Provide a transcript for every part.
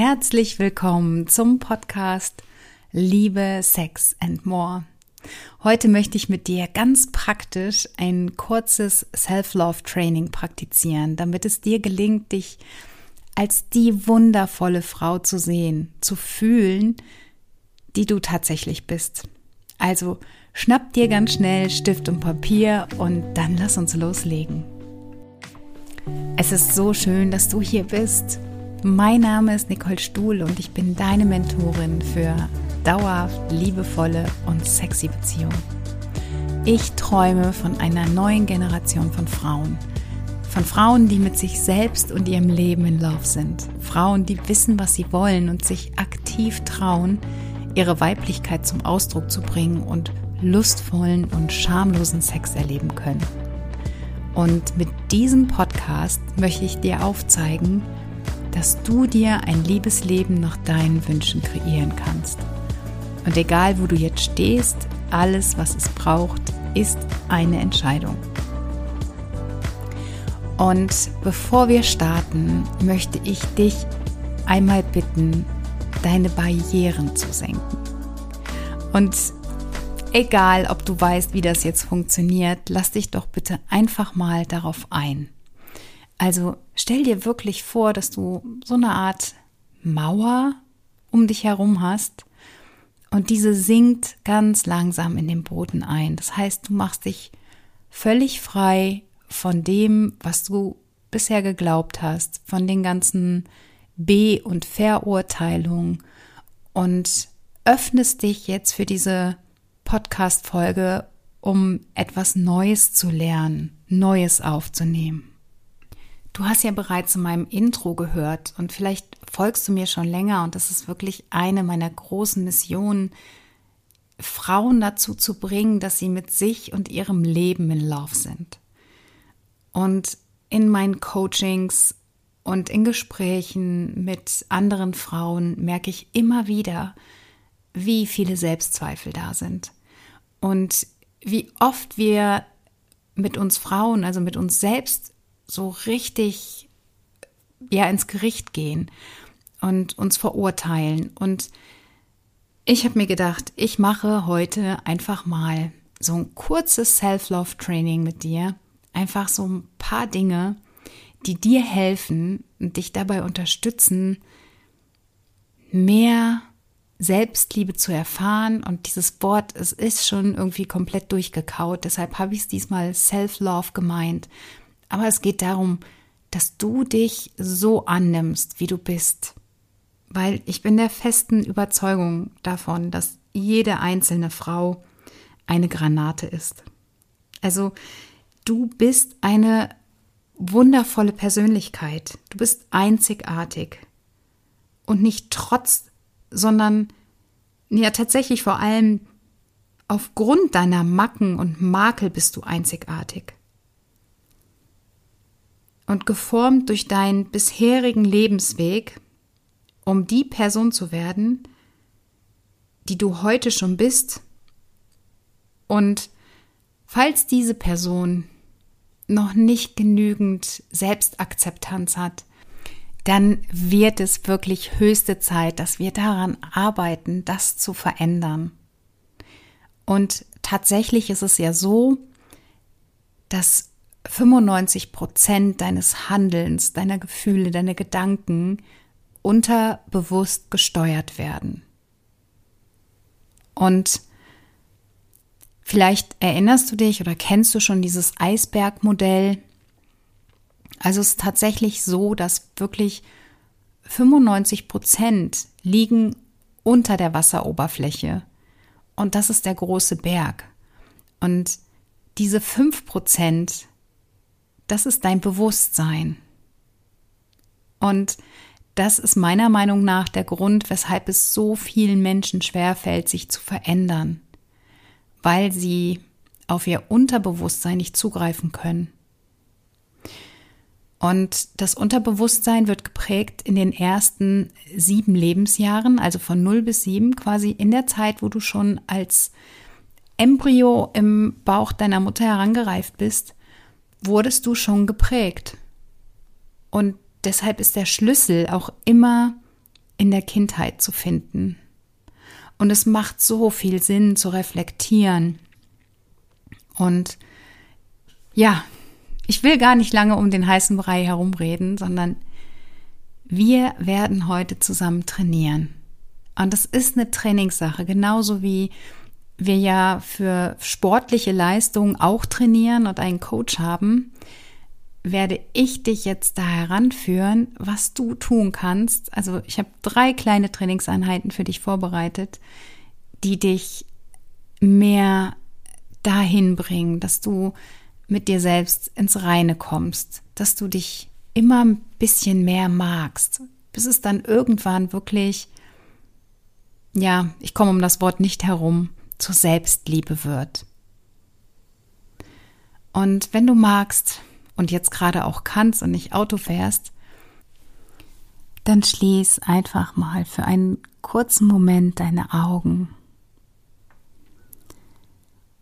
Herzlich willkommen zum Podcast Liebe, Sex and More. Heute möchte ich mit dir ganz praktisch ein kurzes Self-Love-Training praktizieren, damit es dir gelingt, dich als die wundervolle Frau zu sehen, zu fühlen, die du tatsächlich bist. Also schnapp dir ganz schnell Stift und Papier und dann lass uns loslegen. Es ist so schön, dass du hier bist. Mein Name ist Nicole Stuhl und ich bin deine Mentorin für dauerhaft liebevolle und sexy Beziehungen. Ich träume von einer neuen Generation von Frauen. Von Frauen, die mit sich selbst und ihrem Leben in Love sind. Frauen, die wissen, was sie wollen und sich aktiv trauen, ihre Weiblichkeit zum Ausdruck zu bringen und lustvollen und schamlosen Sex erleben können. Und mit diesem Podcast möchte ich dir aufzeigen, dass du dir ein Liebesleben nach deinen Wünschen kreieren kannst. Und egal, wo du jetzt stehst, alles, was es braucht, ist eine Entscheidung. Und bevor wir starten, möchte ich dich einmal bitten, deine Barrieren zu senken. Und egal, ob du weißt, wie das jetzt funktioniert, lass dich doch bitte einfach mal darauf ein. Also stell dir wirklich vor, dass du so eine Art Mauer um dich herum hast und diese sinkt ganz langsam in den Boden ein. Das heißt, du machst dich völlig frei von dem, was du bisher geglaubt hast, von den ganzen B- und Verurteilungen und öffnest dich jetzt für diese Podcast-Folge, um etwas Neues zu lernen, Neues aufzunehmen. Du hast ja bereits in meinem Intro gehört und vielleicht folgst du mir schon länger und das ist wirklich eine meiner großen Missionen, Frauen dazu zu bringen, dass sie mit sich und ihrem Leben in Love sind. Und in meinen Coachings und in Gesprächen mit anderen Frauen merke ich immer wieder, wie viele Selbstzweifel da sind und wie oft wir mit uns Frauen, also mit uns selbst so richtig ja ins Gericht gehen und uns verurteilen. Und ich habe mir gedacht, ich mache heute einfach mal so ein kurzes Self-Love-Training mit dir. Einfach so ein paar Dinge, die dir helfen und dich dabei unterstützen, mehr Selbstliebe zu erfahren. Und dieses Wort, es ist schon irgendwie komplett durchgekaut. Deshalb habe ich es diesmal Self-Love gemeint. Aber es geht darum, dass du dich so annimmst, wie du bist. Weil ich bin der festen Überzeugung davon, dass jede einzelne Frau eine Granate ist. Also du bist eine wundervolle Persönlichkeit. Du bist einzigartig. Und nicht trotz, sondern ja tatsächlich vor allem aufgrund deiner Macken und Makel bist du einzigartig und geformt durch deinen bisherigen Lebensweg, um die Person zu werden, die du heute schon bist. Und falls diese Person noch nicht genügend Selbstakzeptanz hat, dann wird es wirklich höchste Zeit, dass wir daran arbeiten, das zu verändern. Und tatsächlich ist es ja so, dass 95 Prozent deines Handelns, deiner Gefühle, deiner Gedanken unterbewusst gesteuert werden. Und vielleicht erinnerst du dich oder kennst du schon dieses Eisbergmodell. Also es ist tatsächlich so, dass wirklich 95 Prozent liegen unter der Wasseroberfläche. Und das ist der große Berg. Und diese 5 Prozent das ist dein Bewusstsein. Und das ist meiner Meinung nach der Grund, weshalb es so vielen Menschen schwerfällt, sich zu verändern, weil sie auf ihr Unterbewusstsein nicht zugreifen können. Und das Unterbewusstsein wird geprägt in den ersten sieben Lebensjahren, also von 0 bis 7, quasi in der Zeit, wo du schon als Embryo im Bauch deiner Mutter herangereift bist, wurdest du schon geprägt. Und deshalb ist der Schlüssel auch immer in der Kindheit zu finden. Und es macht so viel Sinn zu reflektieren. Und ja, ich will gar nicht lange um den heißen Brei herumreden, sondern wir werden heute zusammen trainieren. Und das ist eine Trainingssache, genauso wie wir ja für sportliche Leistungen auch trainieren und einen Coach haben, werde ich dich jetzt da heranführen, was du tun kannst. Also ich habe drei kleine Trainingseinheiten für dich vorbereitet, die dich mehr dahin bringen, dass du mit dir selbst ins Reine kommst, dass du dich immer ein bisschen mehr magst, bis es dann irgendwann wirklich, ja, ich komme um das Wort nicht herum, zur Selbstliebe wird. Und wenn du magst und jetzt gerade auch kannst und nicht Auto fährst, dann schließ einfach mal für einen kurzen Moment deine Augen.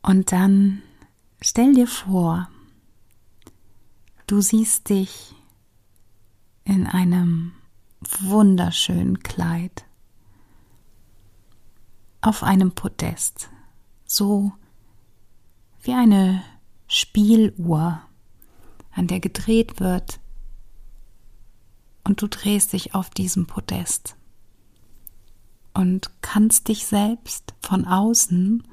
Und dann stell dir vor, du siehst dich in einem wunderschönen Kleid auf einem Podest, so wie eine Spieluhr, an der gedreht wird, und du drehst dich auf diesem Podest. Und kannst dich selbst von außen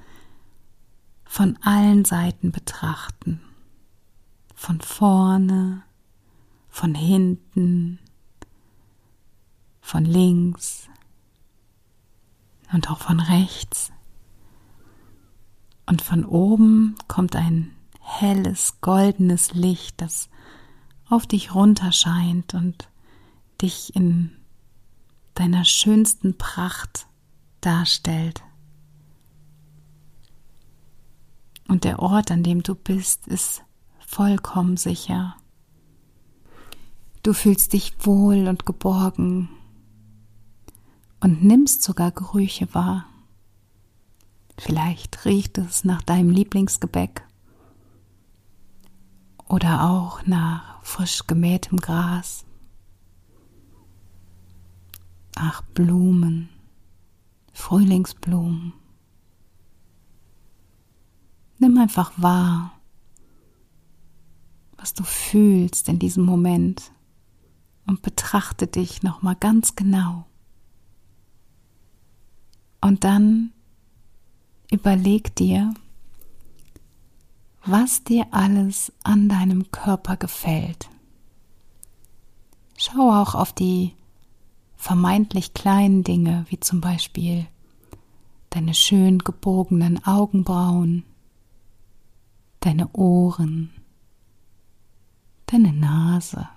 von allen Seiten betrachten, von vorne, von hinten, von links, und auch von rechts. Und von oben kommt ein helles, goldenes Licht, das auf dich runterscheint und dich in deiner schönsten Pracht darstellt. Und der Ort, an dem du bist, ist vollkommen sicher. Du fühlst dich wohl und geborgen und nimmst sogar Gerüche wahr. Vielleicht riecht es nach deinem Lieblingsgebäck oder auch nach frisch gemähtem Gras, nach Blumen, Frühlingsblumen. Nimm einfach wahr, was du fühlst in diesem Moment und betrachte dich nochmal ganz genau. Und dann überleg dir, was dir alles an deinem Körper gefällt. Schau auch auf die vermeintlich kleinen Dinge, wie zum Beispiel deine schön gebogenen Augenbrauen, deine Ohren, deine Nase,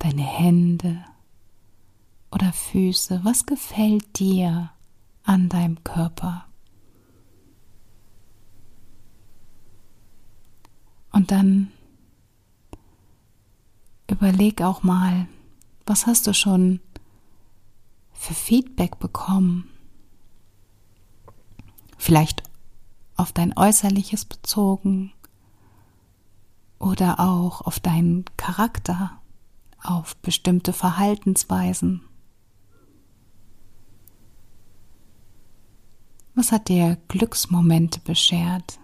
deine Hände, oder Füße? Was gefällt dir an deinem Körper? Und dann überleg auch mal, was hast du schon für Feedback bekommen? Vielleicht auf dein Äußerliches bezogen oder auch auf deinen Charakter, auf bestimmte Verhaltensweisen. Was hat dir Glücksmomente beschert,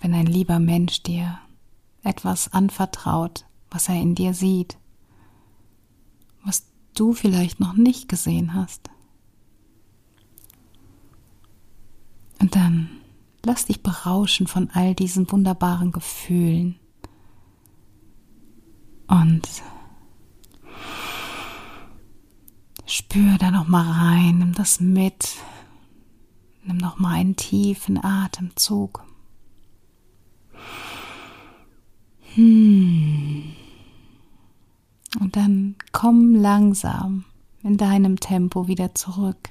wenn ein lieber Mensch dir etwas anvertraut, was er in dir sieht, was du vielleicht noch nicht gesehen hast? Und dann lass dich berauschen von all diesen wunderbaren Gefühlen. Und spür da noch mal rein, nimm das mit, Nimm noch mal einen tiefen Atemzug. Hm. Und dann komm langsam in deinem Tempo wieder zurück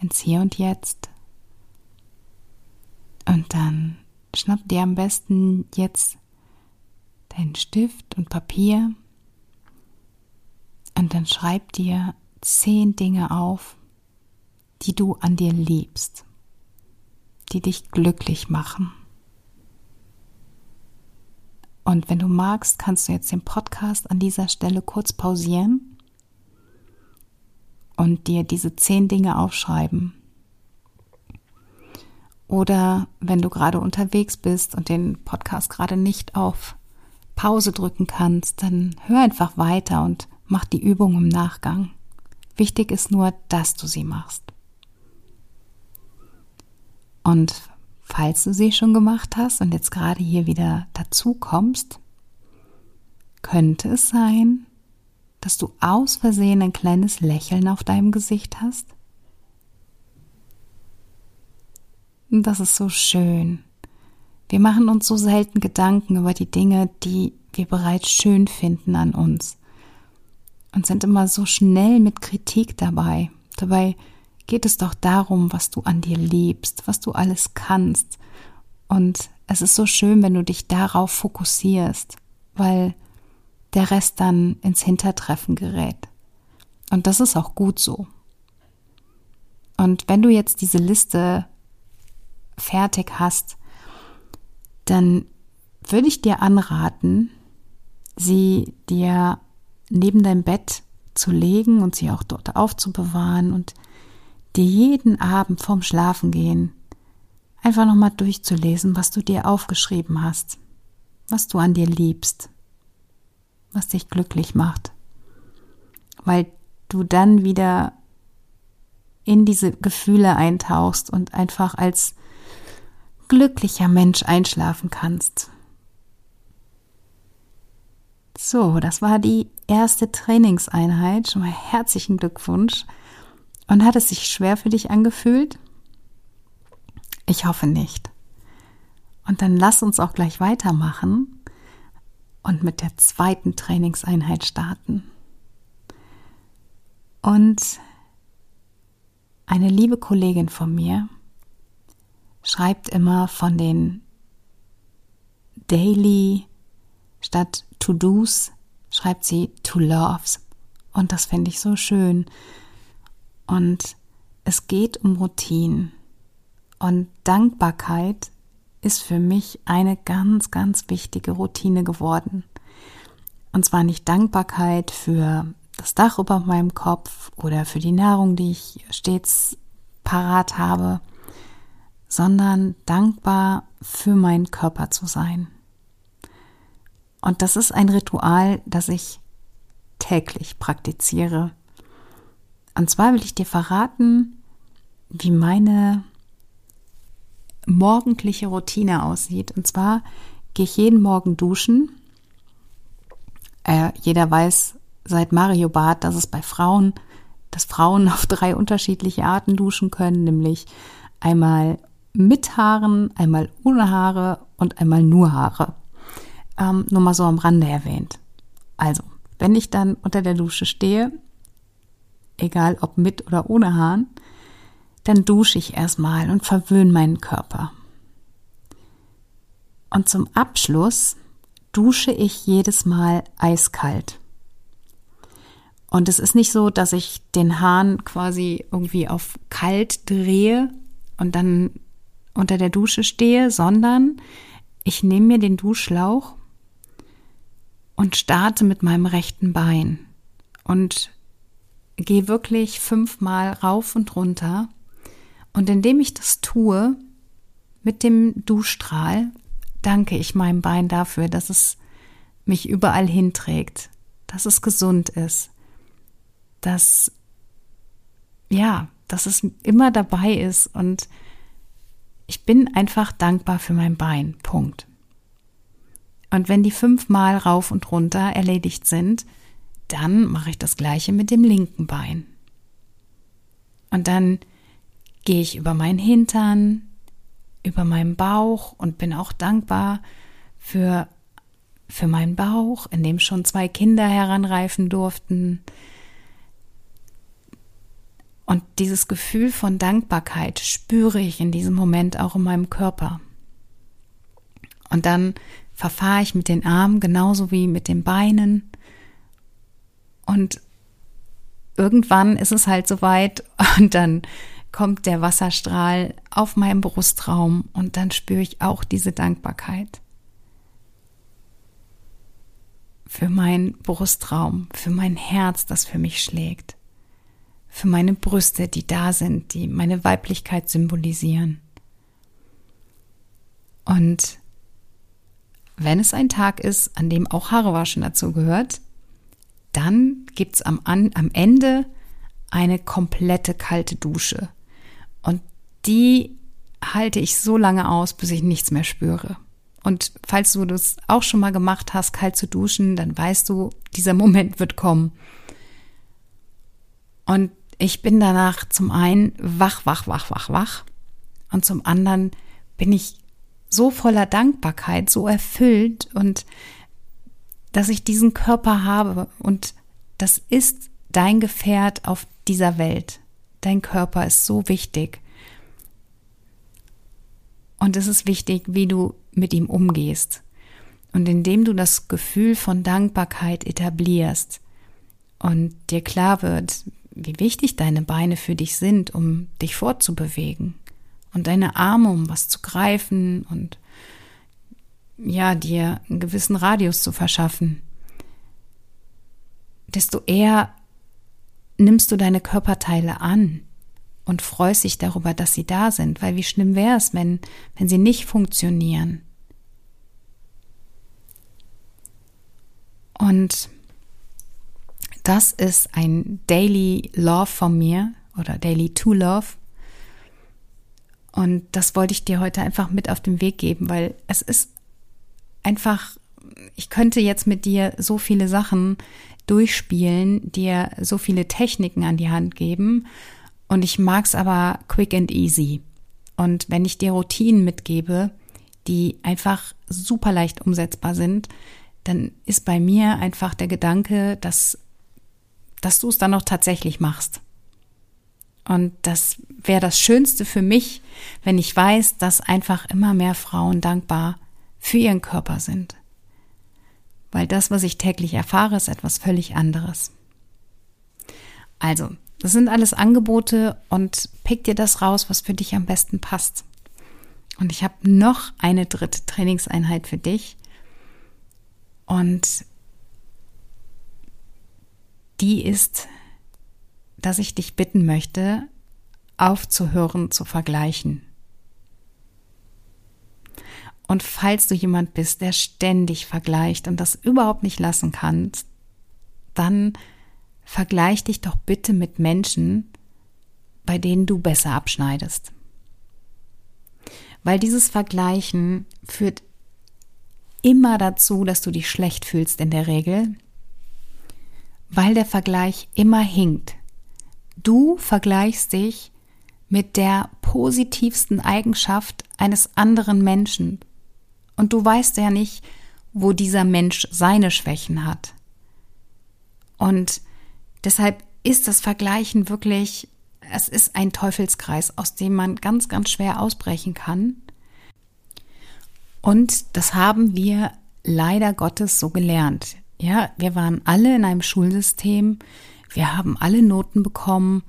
ins Hier und Jetzt. Und dann schnapp dir am besten jetzt deinen Stift und Papier und dann schreib dir zehn Dinge auf, die du an dir liebst, die dich glücklich machen. Und wenn du magst, kannst du jetzt den Podcast an dieser Stelle kurz pausieren und dir diese zehn Dinge aufschreiben. Oder wenn du gerade unterwegs bist und den Podcast gerade nicht auf Pause drücken kannst, dann hör einfach weiter und mach die Übung im Nachgang. Wichtig ist nur, dass du sie machst. Und falls du sie schon gemacht hast und jetzt gerade hier wieder dazu kommst, könnte es sein, dass du aus Versehen ein kleines Lächeln auf deinem Gesicht hast? Das ist so schön. Wir machen uns so selten Gedanken über die Dinge, die wir bereits schön finden an uns und sind immer so schnell mit Kritik dabei. Dabei geht es doch darum, was du an dir liebst, was du alles kannst. Und es ist so schön, wenn du dich darauf fokussierst, weil der Rest dann ins Hintertreffen gerät. Und das ist auch gut so. Und wenn du jetzt diese Liste fertig hast, dann würde ich dir anraten, sie dir neben dein Bett zu legen und sie auch dort aufzubewahren und dir jeden Abend vorm Schlafengehen einfach nochmal durchzulesen, was du dir aufgeschrieben hast, was du an dir liebst, was dich glücklich macht, weil du dann wieder in diese Gefühle eintauchst und einfach als glücklicher Mensch einschlafen kannst. So, das war die erste Trainingseinheit. Schon mal herzlichen Glückwunsch. Und hat es sich schwer für dich angefühlt? Ich hoffe nicht. Und dann lass uns auch gleich weitermachen und mit der zweiten Trainingseinheit starten. Und eine liebe Kollegin von mir schreibt immer von den Daily statt To-Dos schreibt sie To-Loves. Und das finde ich so schön. Und es geht um Routinen. Und Dankbarkeit ist für mich eine ganz, ganz wichtige Routine geworden. Und zwar nicht Dankbarkeit für das Dach über meinem Kopf oder für die Nahrung, die ich stets parat habe, sondern dankbar für meinen Körper zu sein. Und das ist ein Ritual, das ich täglich praktiziere. Und zwar will ich dir verraten, wie meine morgendliche Routine aussieht. Und zwar gehe ich jeden Morgen duschen. Äh, jeder weiß seit Mario Bart, dass es bei Frauen, dass Frauen auf drei unterschiedliche Arten duschen können, nämlich einmal mit Haaren, einmal ohne Haare und einmal nur Haare. Ähm, nur mal so am Rande erwähnt. Also, wenn ich dann unter der Dusche stehe, egal ob mit oder ohne Haaren, dann dusche ich erstmal und verwöhne meinen Körper. Und zum Abschluss dusche ich jedes Mal eiskalt. Und es ist nicht so, dass ich den Hahn quasi irgendwie auf kalt drehe und dann unter der Dusche stehe, sondern ich nehme mir den Duschschlauch und starte mit meinem rechten Bein und gehe wirklich fünfmal rauf und runter. Und indem ich das tue, mit dem Duschstrahl, danke ich meinem Bein dafür, dass es mich überall hinträgt, dass es gesund ist, dass, ja, dass es immer dabei ist und ich bin einfach dankbar für mein Bein. Punkt. Und wenn die fünfmal rauf und runter erledigt sind, dann mache ich das gleiche mit dem linken Bein. Und dann gehe ich über meinen Hintern, über meinen Bauch und bin auch dankbar für, für meinen Bauch, in dem schon zwei Kinder heranreifen durften, und dieses Gefühl von Dankbarkeit spüre ich in diesem Moment auch in meinem Körper. Und dann verfahre ich mit den Armen genauso wie mit den Beinen. Und irgendwann ist es halt soweit und dann kommt der Wasserstrahl auf meinen Brustraum und dann spüre ich auch diese Dankbarkeit. für meinen Brustraum, für mein Herz, das für mich schlägt, für meine Brüste, die da sind, die meine Weiblichkeit symbolisieren. Und wenn es ein Tag ist, an dem auch Haarewaschen dazu gehört, dann gibt's am, am Ende eine komplette kalte Dusche. Und die halte ich so lange aus, bis ich nichts mehr spüre. Und falls du das auch schon mal gemacht hast, kalt zu duschen, dann weißt du, dieser Moment wird kommen. Und ich bin danach zum einen wach, wach, wach, wach, wach. Und zum anderen bin ich so voller Dankbarkeit, so erfüllt und dass ich diesen Körper habe und das ist dein Gefährt auf dieser Welt. Dein Körper ist so wichtig. Und es ist wichtig, wie du mit ihm umgehst. Und indem du das Gefühl von Dankbarkeit etablierst und dir klar wird, wie wichtig deine Beine für dich sind, um dich fortzubewegen und deine Arme, um was zu greifen und ja, dir einen gewissen Radius zu verschaffen, desto eher nimmst du deine Körperteile an und freust dich darüber, dass sie da sind, weil wie schlimm wäre es, wenn, wenn sie nicht funktionieren. Und das ist ein Daily Love von mir oder Daily to Love. Und das wollte ich dir heute einfach mit auf den Weg geben, weil es ist einfach, ich könnte jetzt mit dir so viele Sachen durchspielen, dir so viele Techniken an die Hand geben. Und ich mag es aber quick and easy. Und wenn ich dir Routinen mitgebe, die einfach super leicht umsetzbar sind, dann ist bei mir einfach der Gedanke, dass, dass du es dann auch tatsächlich machst. Und das wäre das Schönste für mich, wenn ich weiß, dass einfach immer mehr Frauen dankbar für ihren Körper sind weil das, was ich täglich erfahre, ist etwas völlig anderes. Also, das sind alles Angebote und pick dir das raus, was für dich am besten passt. Und ich habe noch eine dritte Trainingseinheit für dich. Und die ist, dass ich dich bitten möchte, aufzuhören zu vergleichen. Und falls du jemand bist, der ständig vergleicht und das überhaupt nicht lassen kannst, dann vergleich dich doch bitte mit Menschen, bei denen du besser abschneidest. Weil dieses Vergleichen führt immer dazu, dass du dich schlecht fühlst in der Regel, weil der Vergleich immer hinkt. Du vergleichst dich mit der positivsten Eigenschaft eines anderen Menschen, und du weißt ja nicht, wo dieser Mensch seine Schwächen hat. Und deshalb ist das Vergleichen wirklich, es ist ein Teufelskreis, aus dem man ganz, ganz schwer ausbrechen kann. Und das haben wir leider Gottes so gelernt. Ja, wir waren alle in einem Schulsystem, wir haben alle Noten bekommen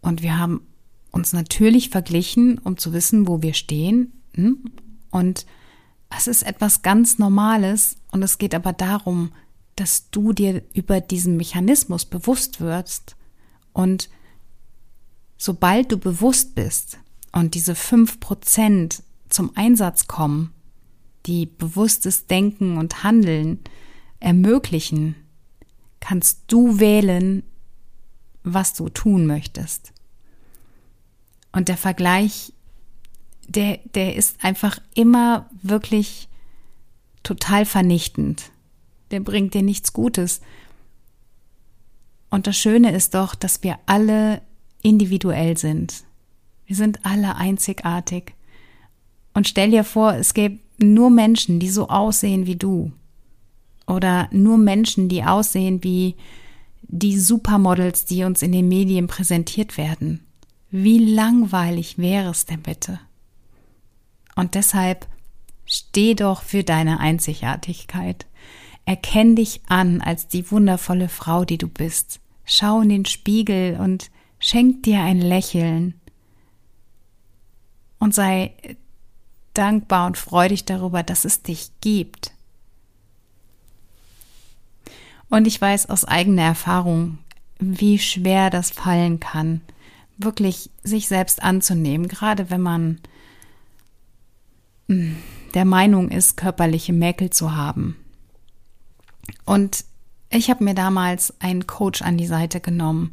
und wir haben uns natürlich verglichen, um zu wissen, wo wir stehen. Hm? Und es ist etwas ganz Normales und es geht aber darum, dass du dir über diesen Mechanismus bewusst wirst und sobald du bewusst bist und diese fünf Prozent zum Einsatz kommen, die bewusstes Denken und Handeln ermöglichen, kannst du wählen, was du tun möchtest. Und der Vergleich der, der ist einfach immer wirklich total vernichtend. Der bringt dir nichts Gutes. Und das Schöne ist doch, dass wir alle individuell sind. Wir sind alle einzigartig. Und stell dir vor, es gäbe nur Menschen, die so aussehen wie du. Oder nur Menschen, die aussehen wie die Supermodels, die uns in den Medien präsentiert werden. Wie langweilig wäre es denn bitte? Und deshalb steh doch für deine Einzigartigkeit. Erkenn dich an als die wundervolle Frau, die du bist. Schau in den Spiegel und schenk dir ein Lächeln. Und sei dankbar und freudig darüber, dass es dich gibt. Und ich weiß aus eigener Erfahrung, wie schwer das fallen kann, wirklich sich selbst anzunehmen, gerade wenn man der Meinung ist, körperliche Mäkel zu haben. Und ich habe mir damals einen Coach an die Seite genommen,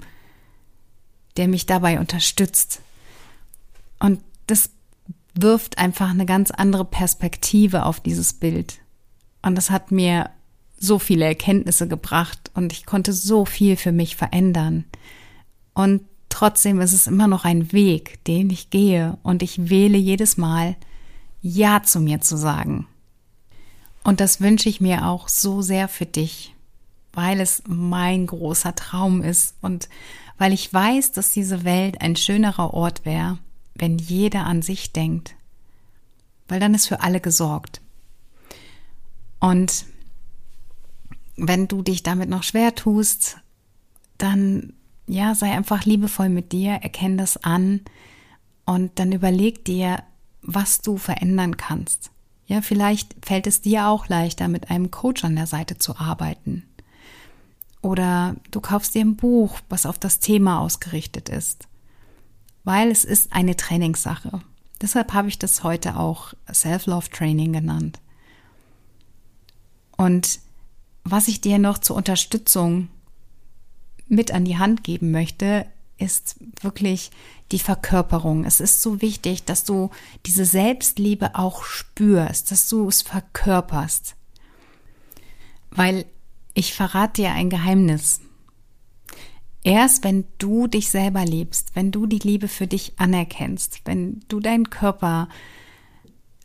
der mich dabei unterstützt. Und das wirft einfach eine ganz andere Perspektive auf dieses Bild. Und das hat mir so viele Erkenntnisse gebracht und ich konnte so viel für mich verändern. Und trotzdem ist es immer noch ein Weg, den ich gehe und ich wähle jedes Mal, Ja zu mir zu sagen. Und das wünsche ich mir auch so sehr für dich, weil es mein großer Traum ist und weil ich weiß, dass diese Welt ein schönerer Ort wäre, wenn jeder an sich denkt, weil dann ist für alle gesorgt. Und wenn du dich damit noch schwer tust, dann ja, sei einfach liebevoll mit dir, erkenn das an und dann überleg dir, was du verändern kannst. Ja, vielleicht fällt es dir auch leichter, mit einem Coach an der Seite zu arbeiten. Oder du kaufst dir ein Buch, was auf das Thema ausgerichtet ist. Weil es ist eine Trainingssache. Deshalb habe ich das heute auch Self-Love-Training genannt. Und was ich dir noch zur Unterstützung mit an die Hand geben möchte, ist wirklich die Verkörperung. Es ist so wichtig, dass du diese Selbstliebe auch spürst, dass du es verkörperst. Weil ich verrate dir ein Geheimnis. Erst wenn du dich selber liebst, wenn du die Liebe für dich anerkennst, wenn du deinen Körper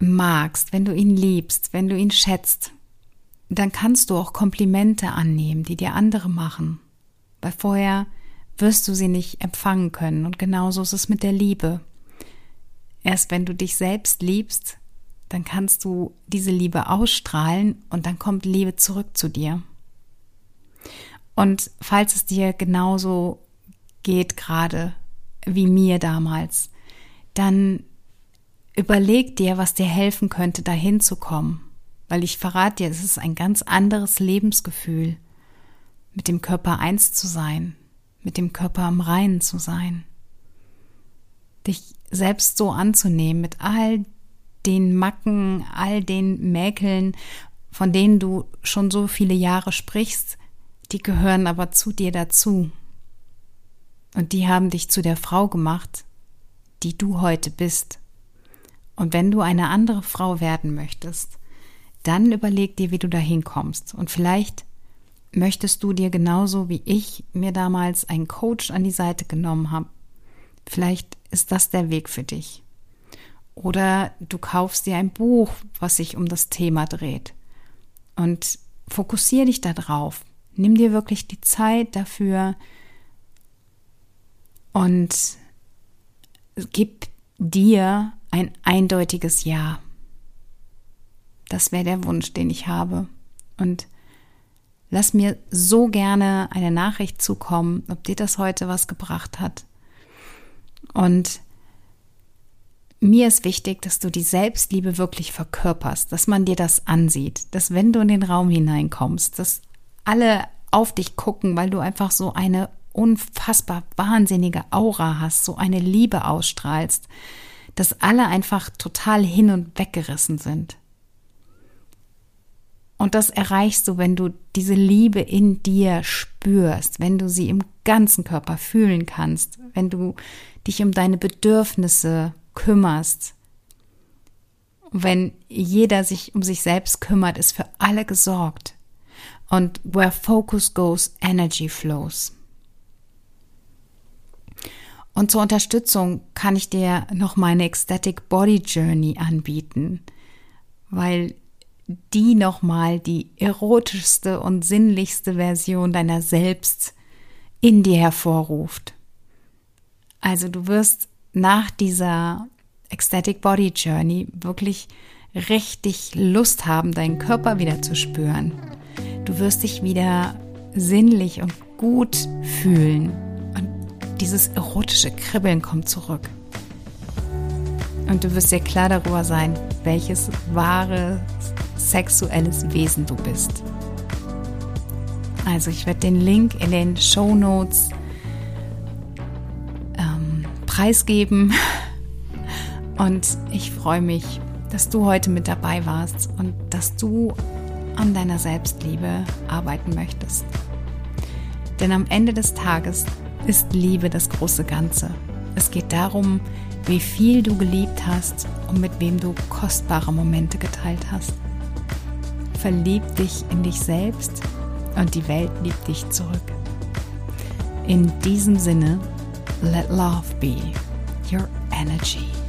magst, wenn du ihn liebst, wenn du ihn schätzt, dann kannst du auch Komplimente annehmen, die dir andere machen. Weil vorher wirst du sie nicht empfangen können. Und genauso ist es mit der Liebe. Erst wenn du dich selbst liebst, dann kannst du diese Liebe ausstrahlen und dann kommt Liebe zurück zu dir. Und falls es dir genauso geht gerade wie mir damals, dann überleg dir, was dir helfen könnte, dahin zu kommen weil ich verrate dir, es ist ein ganz anderes Lebensgefühl, mit dem Körper eins zu sein, mit dem Körper am Reinen zu sein, dich selbst so anzunehmen mit all den Macken, all den Mäkeln, von denen du schon so viele Jahre sprichst, die gehören aber zu dir dazu. Und die haben dich zu der Frau gemacht, die du heute bist. Und wenn du eine andere Frau werden möchtest, dann überleg dir, wie du da hinkommst. Und vielleicht möchtest du dir genauso wie ich mir damals einen Coach an die Seite genommen habe. Vielleicht ist das der Weg für dich. Oder du kaufst dir ein Buch, was sich um das Thema dreht. Und fokussiere dich darauf. Nimm dir wirklich die Zeit dafür und gib dir ein eindeutiges Ja. Das wäre der Wunsch, den ich habe. Und lass mir so gerne eine Nachricht zukommen, ob dir das heute was gebracht hat. Und mir ist wichtig, dass du die Selbstliebe wirklich verkörperst, dass man dir das ansieht, dass wenn du in den Raum hineinkommst, dass alle auf dich gucken, weil du einfach so eine unfassbar wahnsinnige Aura hast, so eine Liebe ausstrahlst, dass alle einfach total hin und weggerissen sind. Und das erreichst du, wenn du diese Liebe in dir spürst, wenn du sie im ganzen Körper fühlen kannst, wenn du dich um deine Bedürfnisse kümmerst. Wenn jeder sich um sich selbst kümmert, ist für alle gesorgt. Und where focus goes, energy flows. Und zur Unterstützung kann ich dir noch meine Ecstatic Body Journey anbieten, weil die nochmal die erotischste und sinnlichste Version deiner selbst in dir hervorruft. Also du wirst nach dieser Ecstatic Body Journey wirklich richtig Lust haben, deinen Körper wieder zu spüren. Du wirst dich wieder sinnlich und gut fühlen und dieses erotische Kribbeln kommt zurück. Und du wirst dir klar darüber sein, welches wahre sexuelles Wesen du bist. Also ich werde den Link in den Show Notes ähm, preisgeben. Und ich freue mich, dass du heute mit dabei warst und dass du an deiner Selbstliebe arbeiten möchtest. Denn am Ende des Tages ist Liebe das große Ganze. Es geht darum, wie viel du geliebt hast und mit wem du kostbare Momente geteilt hast. Verlieb dich in dich selbst und die Welt liebt dich zurück. In diesem Sinne, let love be your energy.